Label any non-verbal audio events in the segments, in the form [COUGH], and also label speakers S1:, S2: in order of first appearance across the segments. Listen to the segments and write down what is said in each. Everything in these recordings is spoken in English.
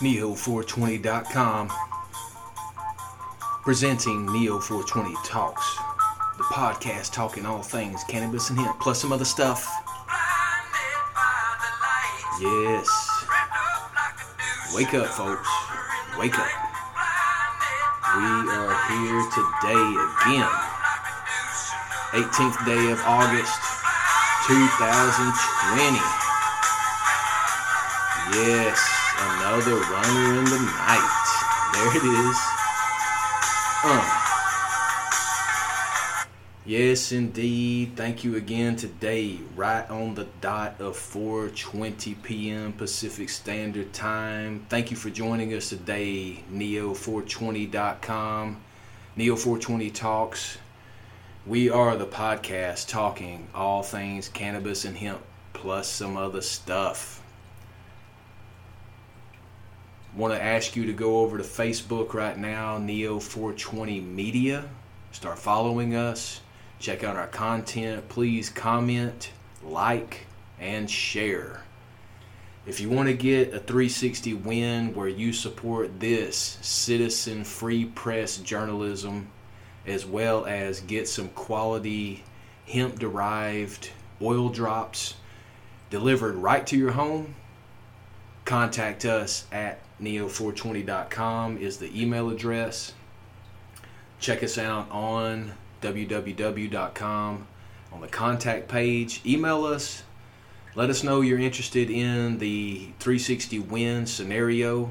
S1: Neo420.com presenting Neo420 Talks, the podcast talking all things cannabis and hemp, plus some other stuff. Yes. Wake up, folks. Wake up. We are here today again. 18th day of August 2020. Yes, another runner in the night. There it is. Uh. Yes, indeed. Thank you again today, right on the dot of 4:20 p.m. Pacific Standard Time. Thank you for joining us today, Neo420.com, Neo420 Talks. We are the podcast talking all things cannabis and hemp, plus some other stuff. Want to ask you to go over to Facebook right now, Neo420 Media. Start following us. Check out our content. Please comment, like, and share. If you want to get a 360 win where you support this citizen free press journalism, as well as get some quality hemp derived oil drops delivered right to your home, contact us at neo420.com is the email address. Check us out on www.com on the contact page. Email us. Let us know you're interested in the 360 win scenario.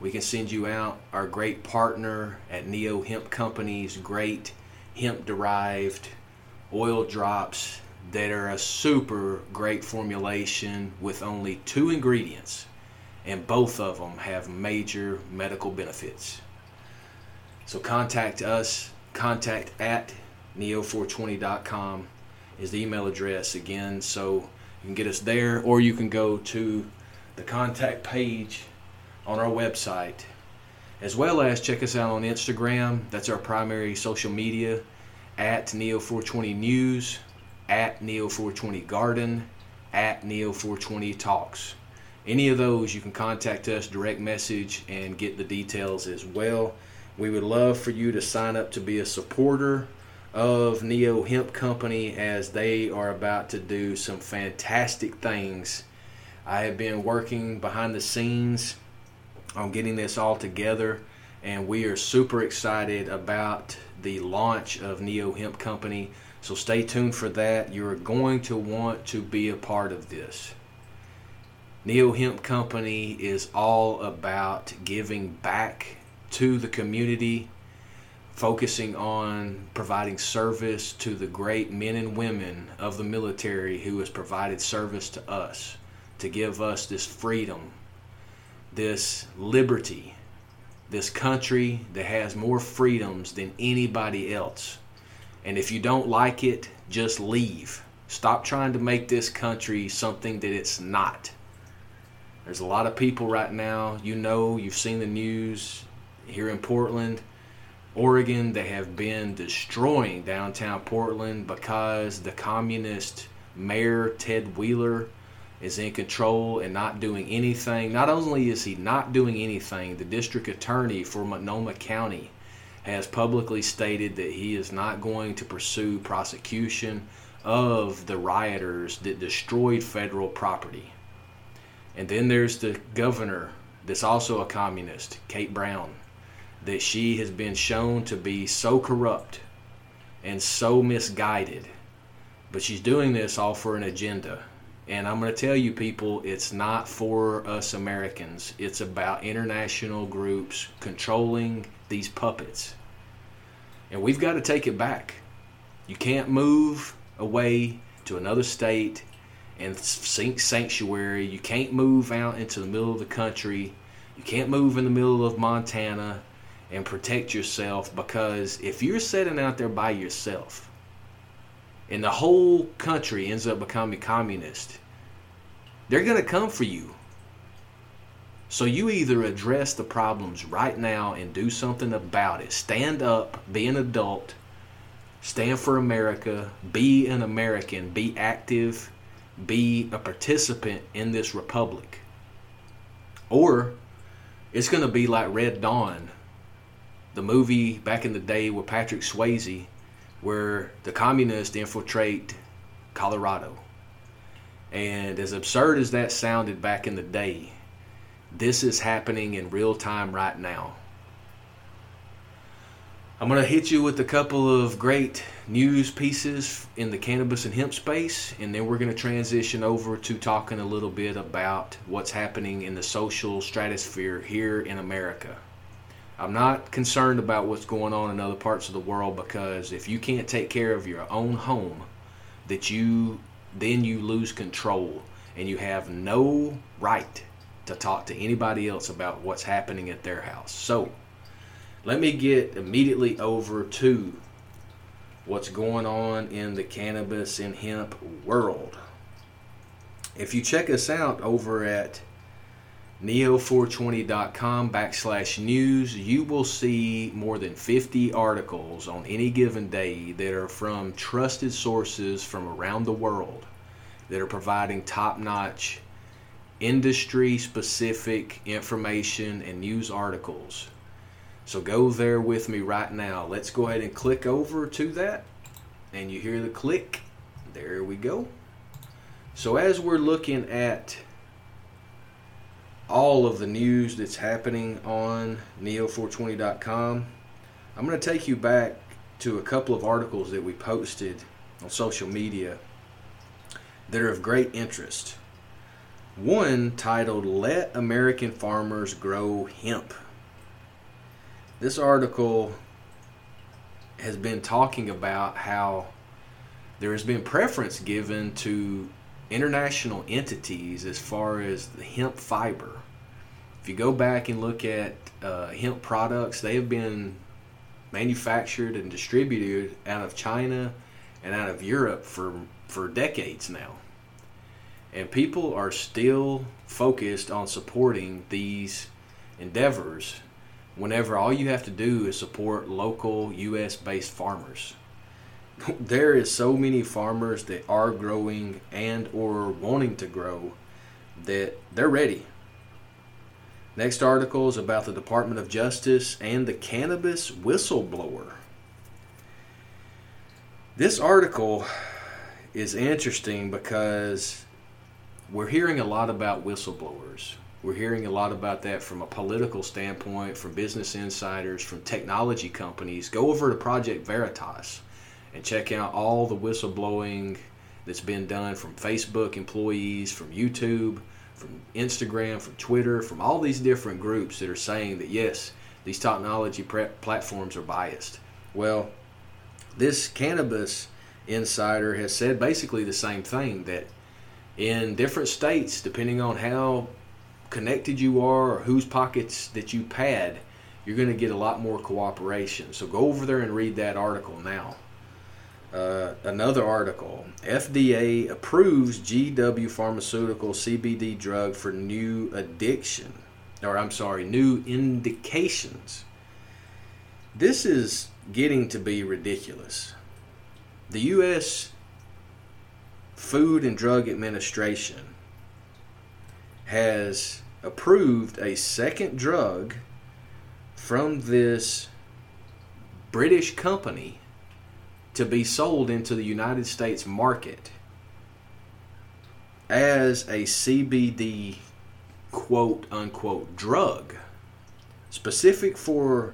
S1: We can send you out our great partner at Neo Hemp Company's great hemp derived oil drops that are a super great formulation with only two ingredients, and both of them have major medical benefits. So contact us, contact at neo420.com is the email address again. So you can get us there, or you can go to the contact page on our website, as well as check us out on Instagram. That's our primary social media at Neo420 News, at Neo420 Garden, at Neo420 Talks. Any of those, you can contact us, direct message, and get the details as well. We would love for you to sign up to be a supporter of Neo Hemp Company as they are about to do some fantastic things. I have been working behind the scenes on getting this all together, and we are super excited about the launch of Neo Hemp Company. So stay tuned for that. You're going to want to be a part of this. Neo Hemp Company is all about giving back to the community, focusing on providing service to the great men and women of the military who has provided service to us to give us this freedom, this liberty, this country that has more freedoms than anybody else. And if you don't like it, just leave. Stop trying to make this country something that it's not. There's a lot of people right now, you know, you've seen the news here in Portland, Oregon, they have been destroying downtown Portland because the communist mayor, Ted Wheeler, is in control and not doing anything. Not only is he not doing anything, the district attorney for Multnomah County has publicly stated that he is not going to pursue prosecution of the rioters that destroyed federal property. And then there's the governor that's also a communist, Kate Brown, that she has been shown to be so corrupt and so misguided. But she's doing this all for an agenda. And I'm going to tell you, people, it's not for us Americans. It's about international groups controlling these puppets. And we've got to take it back. You can't move away to another state and sanctuary. You can't move out into the middle of the country. You can't move in the middle of Montana and protect yourself because if you're sitting out there by yourself and the whole country ends up becoming communist, they're going to come for you. So you either address the problems right now and do something about it. Stand up, be an adult, stand for America, be an American, be active, be a participant in this republic. Or It's going to be like Red Dawn, the movie back in the day with Patrick Swayze, where the communists infiltrate Colorado. And as absurd as that sounded back in the day, this is happening in real time right now. I'm going to hit you with a couple of great news pieces in the cannabis and hemp space, and then we're going to transition over to talking a little bit about what's happening in the social stratosphere here in America. I'm not concerned about what's going on in other parts of the world because if you can't take care of your own home, that you then you lose control and you have no right to talk to anybody else about what's happening at their house. So, let me get immediately over to what's going on in the cannabis and hemp world. If you check us out over at neo420.com backslash news, you will see more than 50 articles on any given day that are from trusted sources from around the world that are providing top notch industry specific information and news articles so go there with me right now. Let's go ahead and click over to that. And you hear the click. There we go. So as we're looking at all of the news that's happening on neo420.com, I'm going to take you back to a couple of articles that we posted on social media that are of great interest. One titled Let American Farmers Grow Hemp. This article has been talking about how there has been preference given to international entities as far as the hemp fiber. If you go back and look at uh, hemp products, they have been manufactured and distributed out of China and out of Europe for, for decades now. And people are still focused on supporting these endeavors whenever all you have to do is support local U.S. based farmers. [LAUGHS] There is so many farmers that are growing and or wanting to grow that they're ready. Next article is about the Department of Justice and the cannabis whistleblower. This article is interesting because we're hearing a lot about whistleblowers. We're hearing a lot about that from a political standpoint, from business insiders, from technology companies. Go over to Project Veritas and check out all the whistleblowing that's been done from Facebook employees, from YouTube, from Instagram, from Twitter, from all these different groups that are saying that yes, these technology platforms are biased. Well, this cannabis insider has said basically the same thing that in different states, depending on how connected you are or whose pockets that you pad, you're going to get a lot more cooperation. So go over there and read that article now. Uh, another article FDA approves GW Pharmaceutical CBD drug for new addiction, or I'm sorry, new indications. This is getting to be ridiculous. The U.S. Food and Drug Administration has approved a second drug from this British company to be sold into the United States market as a CBD quote unquote drug specific for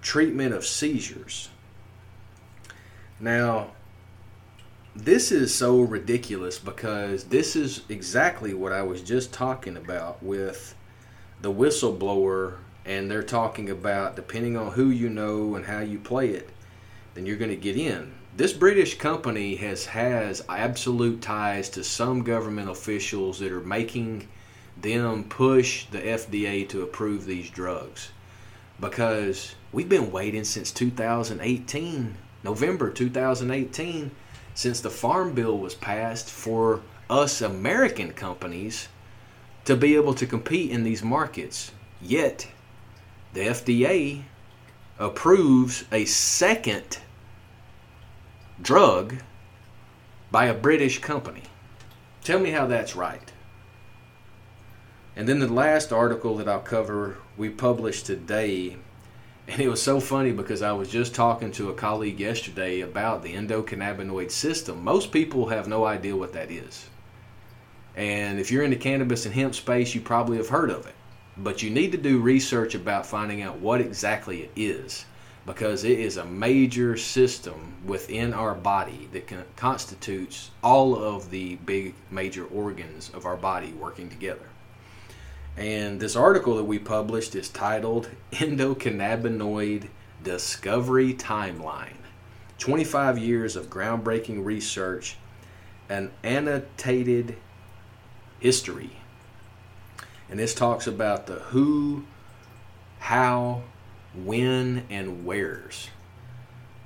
S1: treatment of seizures. Now, this is so ridiculous because this is exactly what I was just talking about with the whistleblower, and they're talking about depending on who you know and how you play it, then you're going to get in. This British company has has absolute ties to some government officials that are making them push the FDA to approve these drugs because we've been waiting since 2018, November 2018 since the Farm Bill was passed for us American companies to be able to compete in these markets. Yet, the FDA approves a second drug by a British company. Tell me how that's right. And then the last article that I'll cover, we published today, and it was so funny because I was just talking to a colleague yesterday about the endocannabinoid system. Most people have no idea what that is. And if you're in the cannabis and hemp space, you probably have heard of it. But you need to do research about finding out what exactly it is because it is a major system within our body that constitutes all of the big major organs of our body working together. And this article that we published is titled [LAUGHS] Endocannabinoid Discovery Timeline 25 Years of Groundbreaking Research, an Annotated History. And this talks about the who, how, when, and where's.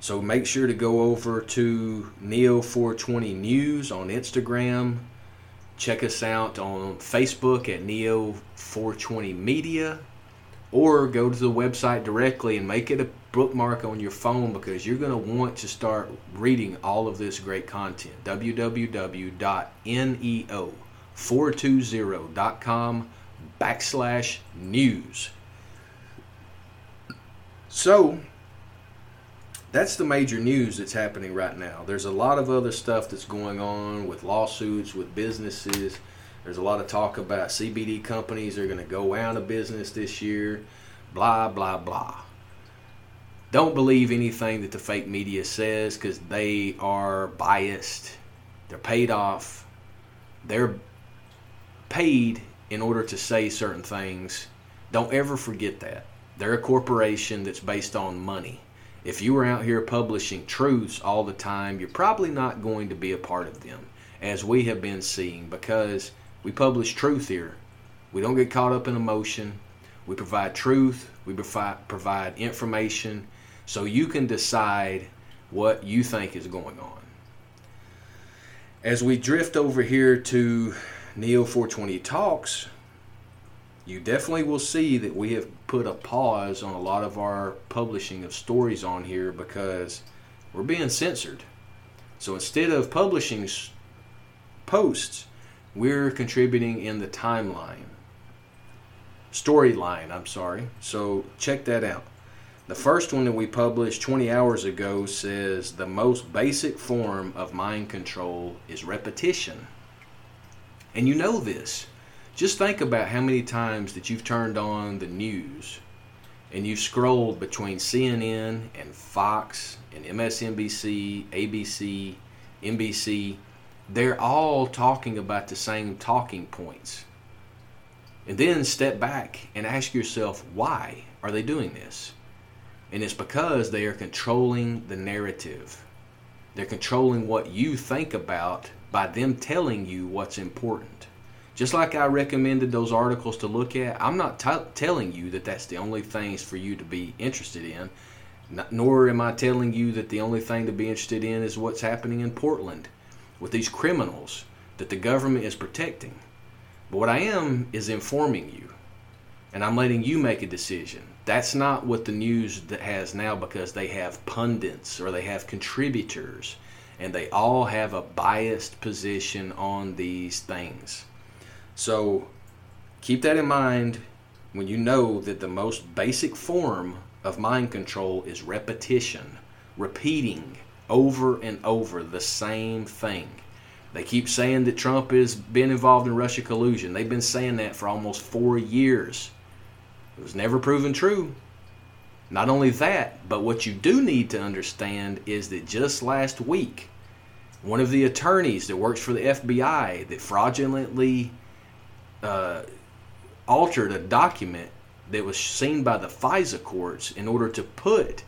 S1: So make sure to go over to Neo420 News on Instagram, Check us out on Facebook at Neo420 Media or go to the website directly and make it a bookmark on your phone because you're going to want to start reading all of this great content. www.neo420.com backslash news. So, that's the major news that's happening right now. There's a lot of other stuff that's going on with lawsuits, with businesses. There's a lot of talk about CBD companies are going to go out of business this year, blah, blah, blah. Don't believe anything that the fake media says because they are biased. They're paid off. They're paid in order to say certain things. Don't ever forget that. They're a corporation that's based on money if you were out here publishing truths all the time, you're probably not going to be a part of them, as we have been seeing, because we publish truth here. We don't get caught up in emotion. We provide truth, we provide, information, so you can decide what you think is going on. As we drift over here to Neo 420 Talks, you definitely will see that we have put a pause on a lot of our publishing of stories on here because we're being censored. So instead of publishing posts, we're contributing in the timeline. Storyline, I'm sorry. So check that out. The first one that we published 20 hours ago says the most basic form of mind control is repetition. And you know this just think about how many times that you've turned on the news and you've scrolled between CNN and Fox and MSNBC, ABC, NBC. They're all talking about the same talking points. And then step back and ask yourself, why are they doing this? And it's because they are controlling the narrative. They're controlling what you think about by them telling you what's important. Just like I recommended those articles to look at, I'm not t- telling you that that's the only things for you to be interested in, nor am I telling you that the only thing to be interested in is what's happening in Portland with these criminals that the government is protecting. But what I am is informing you, and I'm letting you make a decision. That's not what the news that has now because they have pundits or they have contributors, and they all have a biased position on these things. So keep that in mind when you know that the most basic form of mind control is repetition, repeating over and over the same thing. They keep saying that Trump has been involved in Russia collusion. They've been saying that for almost four years. It was never proven true. Not only that, but what you do need to understand is that just last week, one of the attorneys that works for the FBI that fraudulently uh, altered a document that was seen by the FISA courts in order to put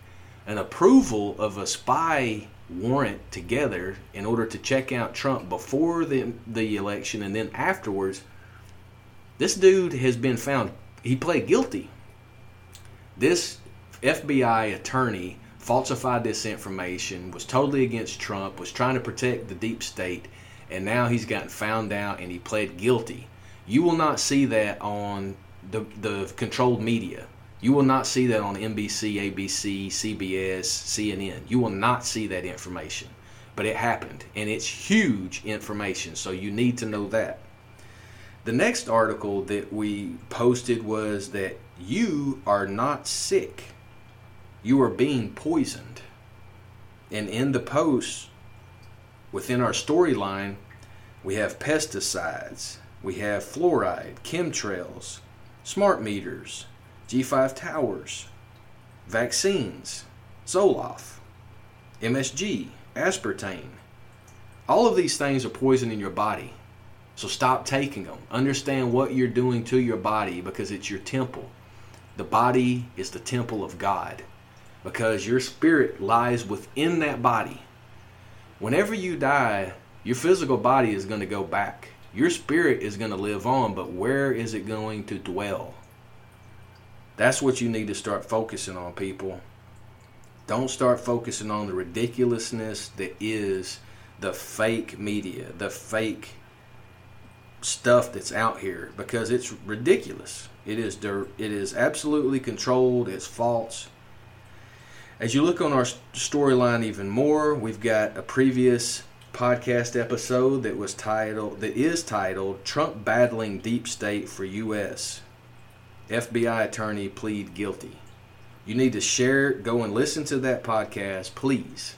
S1: an approval of a spy warrant together in order to check out Trump before the the election and then afterwards. This dude has been found he pled guilty. This FBI attorney falsified this information, was totally against Trump, was trying to protect the deep state, and now he's gotten found out and he pled guilty. You will not see that on the, the controlled media. You will not see that on NBC, ABC, CBS, CNN. You will not see that information. But it happened, and it's huge information, so you need to know that. The next article that we posted was that you are not sick, you are being poisoned. And in the post, within our storyline, we have pesticides, we have fluoride, chemtrails, smart meters, G5 towers, vaccines, Zoloft, MSG, aspartame. All of these things are poisoning your body. So stop taking them. Understand what you're doing to your body because it's your temple. The body is the temple of God because your spirit lies within that body. Whenever you die, your physical body is going to go back. Your spirit is going to live on, but where is it going to dwell? That's what you need to start focusing on, people. Don't start focusing on the ridiculousness that is the fake media, the fake stuff that's out here because it's ridiculous. It is dirt. It is absolutely controlled. It's false. As you look on our storyline even more, we've got a previous podcast episode that was titled that is titled Trump battling deep state for US. FBI attorney plead guilty. You need to share go and listen to that podcast, please.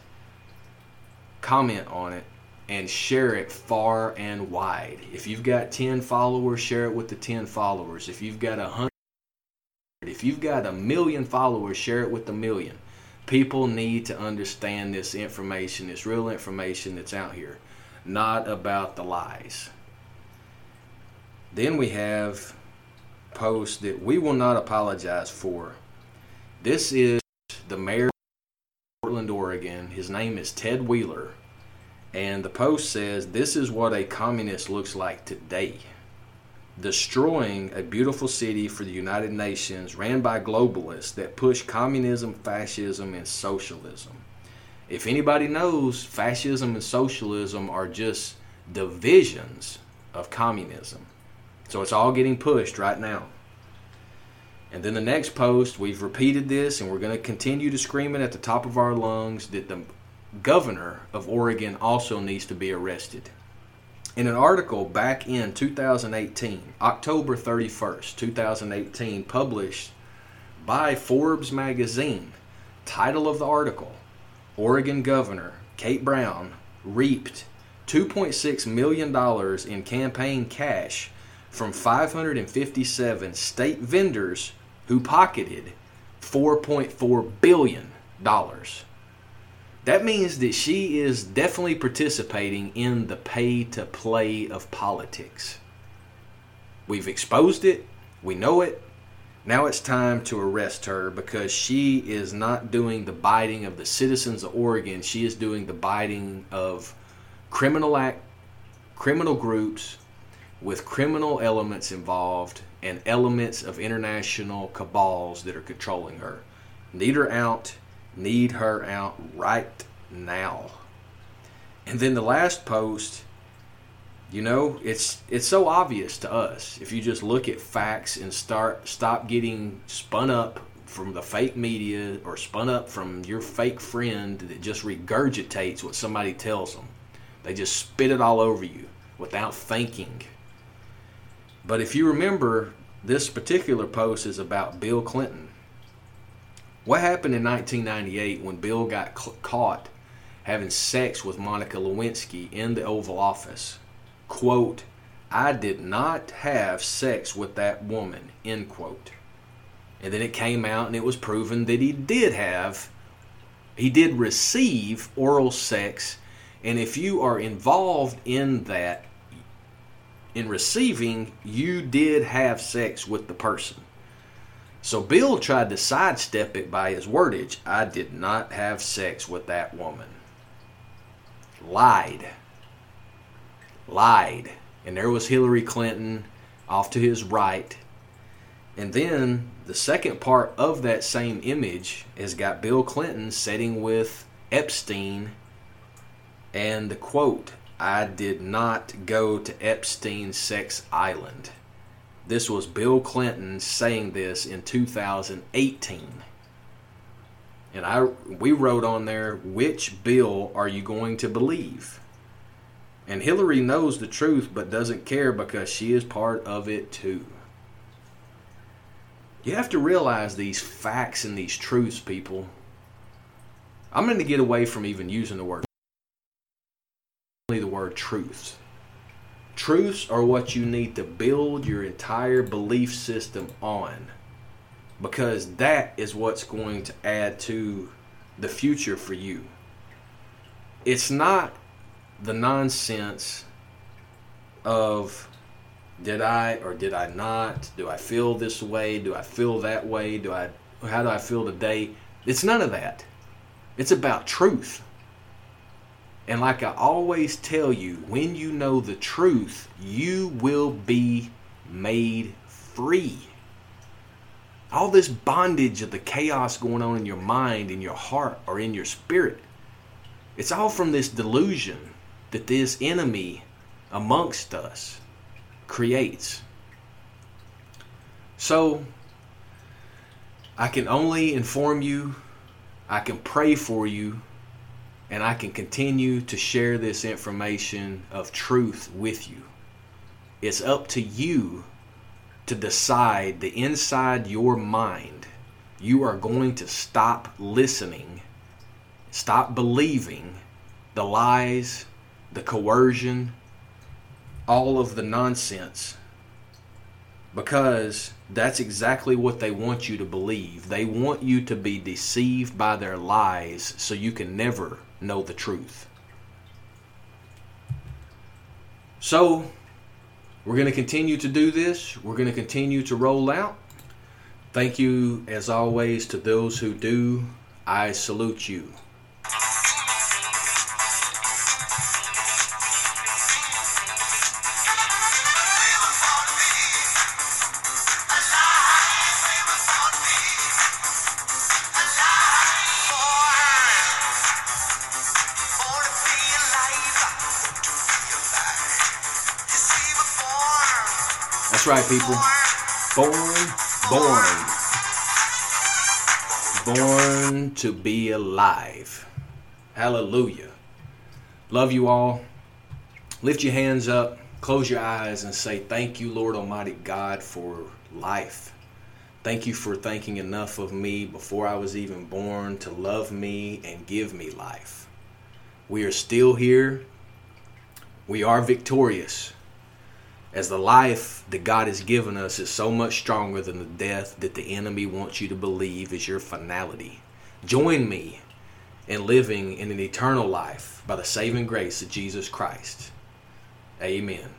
S1: Comment on it and share it far and wide. If you've got 10 followers, share it with the 10 followers. If you've got a hundred, if you've got a million followers, share it with a million. People need to understand this information, this real information that's out here, not about the lies. Then we have posts that we will not apologize for. This is the mayor of Portland, Oregon. His name is Ted Wheeler. And the post says, This is what a communist looks like today. Destroying a beautiful city for the United Nations ran by globalists that push communism, fascism, and socialism. If anybody knows, fascism and socialism are just divisions of communism. So it's all getting pushed right now. And then the next post, we've repeated this and we're going to continue to scream it at the top of our lungs that the governor of Oregon also needs to be arrested. In an article back in 2018, October 31st, 2018, published by Forbes magazine, title of the article Oregon Governor Kate Brown reaped $2.6 million in campaign cash from 557 state vendors who pocketed $4.4 billion. That means that she is definitely participating in the pay to play of politics. We've exposed it, we know it. Now it's time to arrest her because she is not doing the biting of the citizens of Oregon. She is doing the biting of criminal act criminal groups with criminal elements involved and elements of international cabals that are controlling her. Need her out, need her out right now. And then the last post, you know, it's it's so obvious to us if you just look at facts and start stop getting spun up from the fake media or spun up from your fake friend that just regurgitates what somebody tells them. They just spit it all over you without thinking but if you remember, this particular post is about Bill Clinton. What happened in 1998 when Bill got caught having sex with Monica Lewinsky in the Oval Office? Quote, I did not have sex with that woman, end quote. And then it came out and it was proven that he did have, he did receive oral sex. And if you are involved in that, in receiving, you did have sex with the person. So Bill tried to sidestep it by his wordage I did not have sex with that woman. Lied. Lied. And there was Hillary Clinton off to his right. And then the second part of that same image has got Bill Clinton sitting with Epstein and the quote I did not go to Epstein's Sex Island. This was Bill Clinton saying this in 2018. And I we wrote on there, which bill are you going to believe? And Hillary knows the truth but doesn't care because she is part of it too. You have to realize these facts and these truths, people. I'm going to get away from even using the word the word truths. Truths are what you need to build your entire belief system on because that is what's going to add to the future for you. It's not the nonsense of did I or did I not? Do I feel this way? Do I feel that way? Do I how do I feel today? It's none of that. It's about truth. And like I always tell you, when you know the truth, you will be made free. All this bondage of the chaos going on in your mind, in your heart, or in your spirit, it's all from this delusion that this enemy amongst us creates. So, I can only inform you, I can pray for you, and I can continue to share this information of truth with you. It's up to you to decide the inside your mind you are going to stop listening, stop believing the lies, the coercion, all of the nonsense because that's exactly what they want you to believe. They want you to be deceived by their lies so you can never know the truth. So, we're going to continue to do this. We're going to continue to roll out. Thank you, as always, to those who do. I salute you. People. Born, born. Born to be alive. Hallelujah. Love you all. Lift your hands up, close your eyes, and say, Thank you, Lord Almighty God, for life. Thank you for thinking enough of me before I was even born to love me and give me life. We are still here. We are victorious as the life that God has given us is so much stronger than the death that the enemy wants you to believe is your finality. Join me in living in an eternal life by the saving grace of Jesus Christ. Amen.